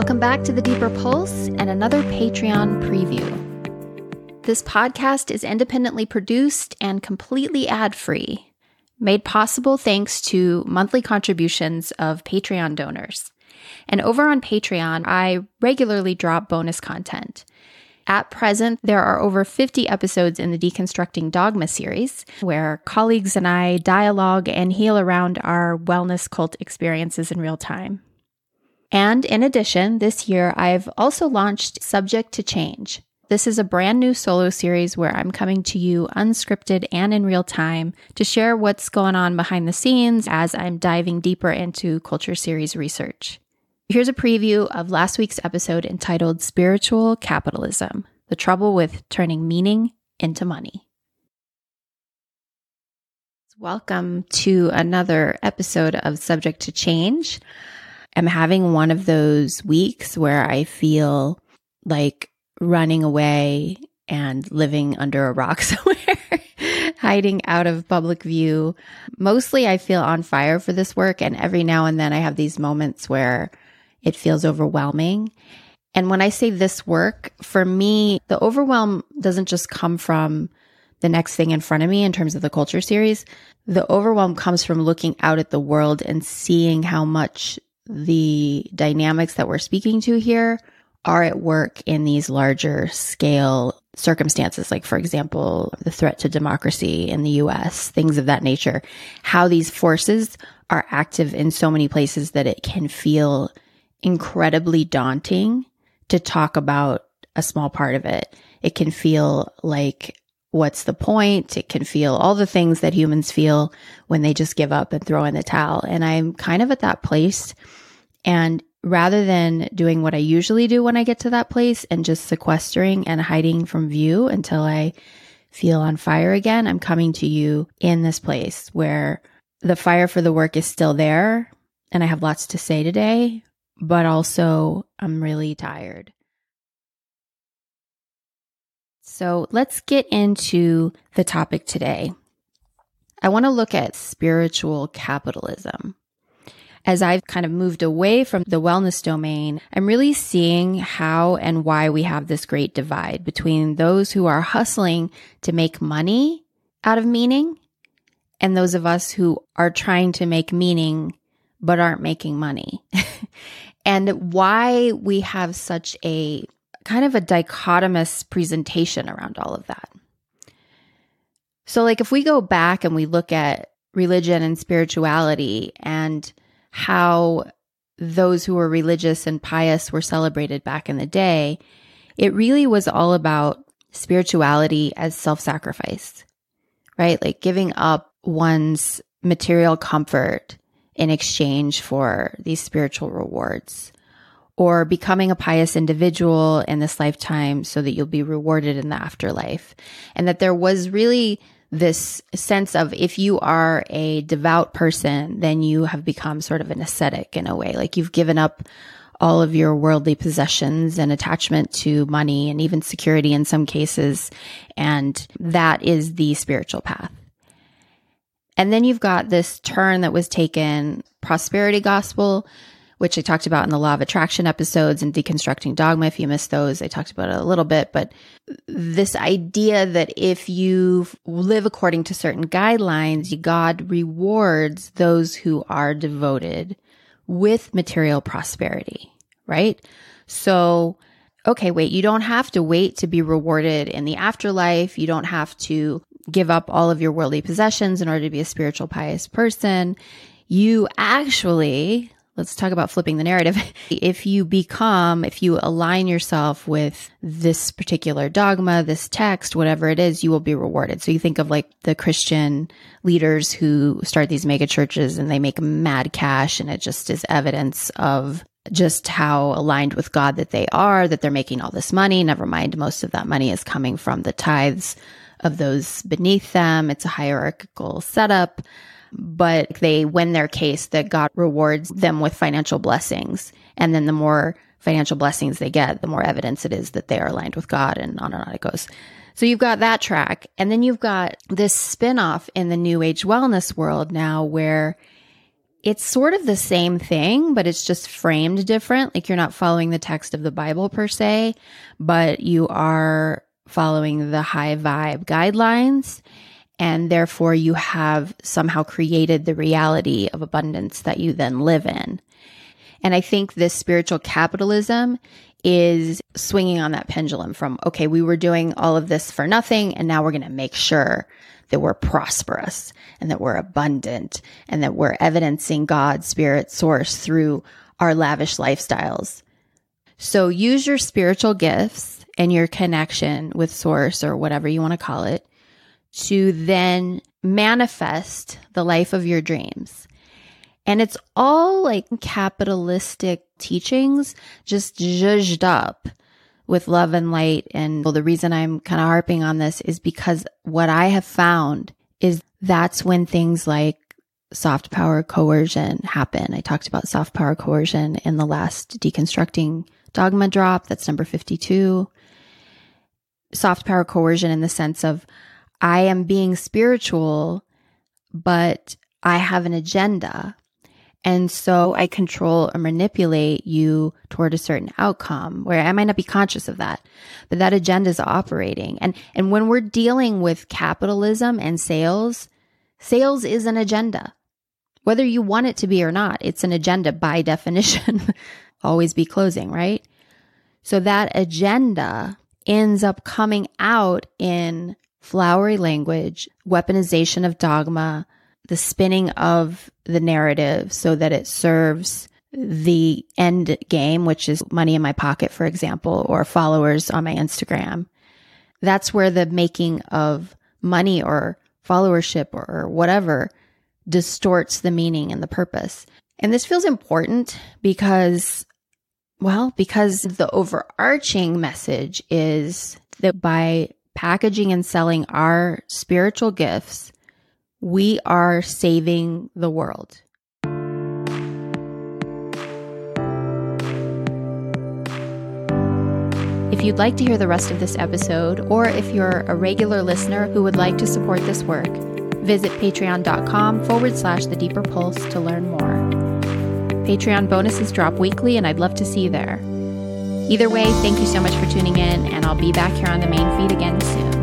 Welcome back to the Deeper Pulse and another Patreon preview. This podcast is independently produced and completely ad free, made possible thanks to monthly contributions of Patreon donors. And over on Patreon, I regularly drop bonus content. At present, there are over 50 episodes in the Deconstructing Dogma series, where colleagues and I dialogue and heal around our wellness cult experiences in real time. And in addition, this year I've also launched Subject to Change. This is a brand new solo series where I'm coming to you unscripted and in real time to share what's going on behind the scenes as I'm diving deeper into culture series research. Here's a preview of last week's episode entitled Spiritual Capitalism The Trouble with Turning Meaning into Money. Welcome to another episode of Subject to Change am having one of those weeks where I feel like running away and living under a rock somewhere, hiding out of public view. Mostly I feel on fire for this work. And every now and then I have these moments where it feels overwhelming. And when I say this work, for me, the overwhelm doesn't just come from the next thing in front of me in terms of the culture series. The overwhelm comes from looking out at the world and seeing how much the dynamics that we're speaking to here are at work in these larger scale circumstances, like, for example, the threat to democracy in the US, things of that nature, how these forces are active in so many places that it can feel incredibly daunting to talk about a small part of it. It can feel like what's the point? It can feel all the things that humans feel when they just give up and throw in the towel. And I'm kind of at that place and rather than doing what I usually do when I get to that place and just sequestering and hiding from view until I feel on fire again, I'm coming to you in this place where the fire for the work is still there and I have lots to say today, but also I'm really tired. So let's get into the topic today. I want to look at spiritual capitalism as I've kind of moved away from the wellness domain, I'm really seeing how and why we have this great divide between those who are hustling to make money out of meaning and those of us who are trying to make meaning but aren't making money. and why we have such a kind of a dichotomous presentation around all of that. So, like, if we go back and we look at religion and spirituality and how those who were religious and pious were celebrated back in the day, it really was all about spirituality as self sacrifice, right? Like giving up one's material comfort in exchange for these spiritual rewards or becoming a pious individual in this lifetime so that you'll be rewarded in the afterlife. And that there was really this sense of if you are a devout person, then you have become sort of an ascetic in a way. Like you've given up all of your worldly possessions and attachment to money and even security in some cases. And that is the spiritual path. And then you've got this turn that was taken prosperity gospel which I talked about in the law of attraction episodes and deconstructing dogma. If you missed those, I talked about it a little bit, but this idea that if you live according to certain guidelines, God rewards those who are devoted with material prosperity, right? So, okay, wait, you don't have to wait to be rewarded in the afterlife. You don't have to give up all of your worldly possessions in order to be a spiritual, pious person. You actually let's talk about flipping the narrative. if you become, if you align yourself with this particular dogma, this text, whatever it is, you will be rewarded. So you think of like the Christian leaders who start these mega churches and they make mad cash and it just is evidence of just how aligned with God that they are, that they're making all this money. Never mind, most of that money is coming from the tithes of those beneath them. It's a hierarchical setup but they win their case that God rewards them with financial blessings. And then the more financial blessings they get, the more evidence it is that they are aligned with God and on and on it goes. So you've got that track. And then you've got this spinoff in the new age wellness world now where it's sort of the same thing, but it's just framed different. Like you're not following the text of the Bible per se, but you are following the high vibe guidelines. And therefore, you have somehow created the reality of abundance that you then live in. And I think this spiritual capitalism is swinging on that pendulum from, okay, we were doing all of this for nothing, and now we're going to make sure that we're prosperous and that we're abundant and that we're evidencing God's spirit source through our lavish lifestyles. So use your spiritual gifts and your connection with source or whatever you want to call it to then manifest the life of your dreams. And it's all like capitalistic teachings, just zhuzhed up with love and light. And well, the reason I'm kind of harping on this is because what I have found is that's when things like soft power coercion happen. I talked about soft power coercion in the last deconstructing dogma drop. That's number 52. Soft power coercion in the sense of I am being spiritual, but I have an agenda. And so I control or manipulate you toward a certain outcome where I might not be conscious of that, but that agenda is operating. And, and when we're dealing with capitalism and sales, sales is an agenda. Whether you want it to be or not, it's an agenda by definition. Always be closing, right? So that agenda ends up coming out in flowery language, weaponization of dogma, the spinning of the narrative so that it serves the end game, which is money in my pocket, for example, or followers on my Instagram. That's where the making of money or followership or whatever distorts the meaning and the purpose. And this feels important because, well, because the overarching message is that by packaging and selling our spiritual gifts, we are saving the world. If you'd like to hear the rest of this episode, or if you're a regular listener who would like to support this work, visit patreon.com forward slash the deeper pulse to learn more. Patreon bonuses drop weekly, and I'd love to see you there. Either way, thank you so much for tuning in, and I'll be back here on the main feed again soon.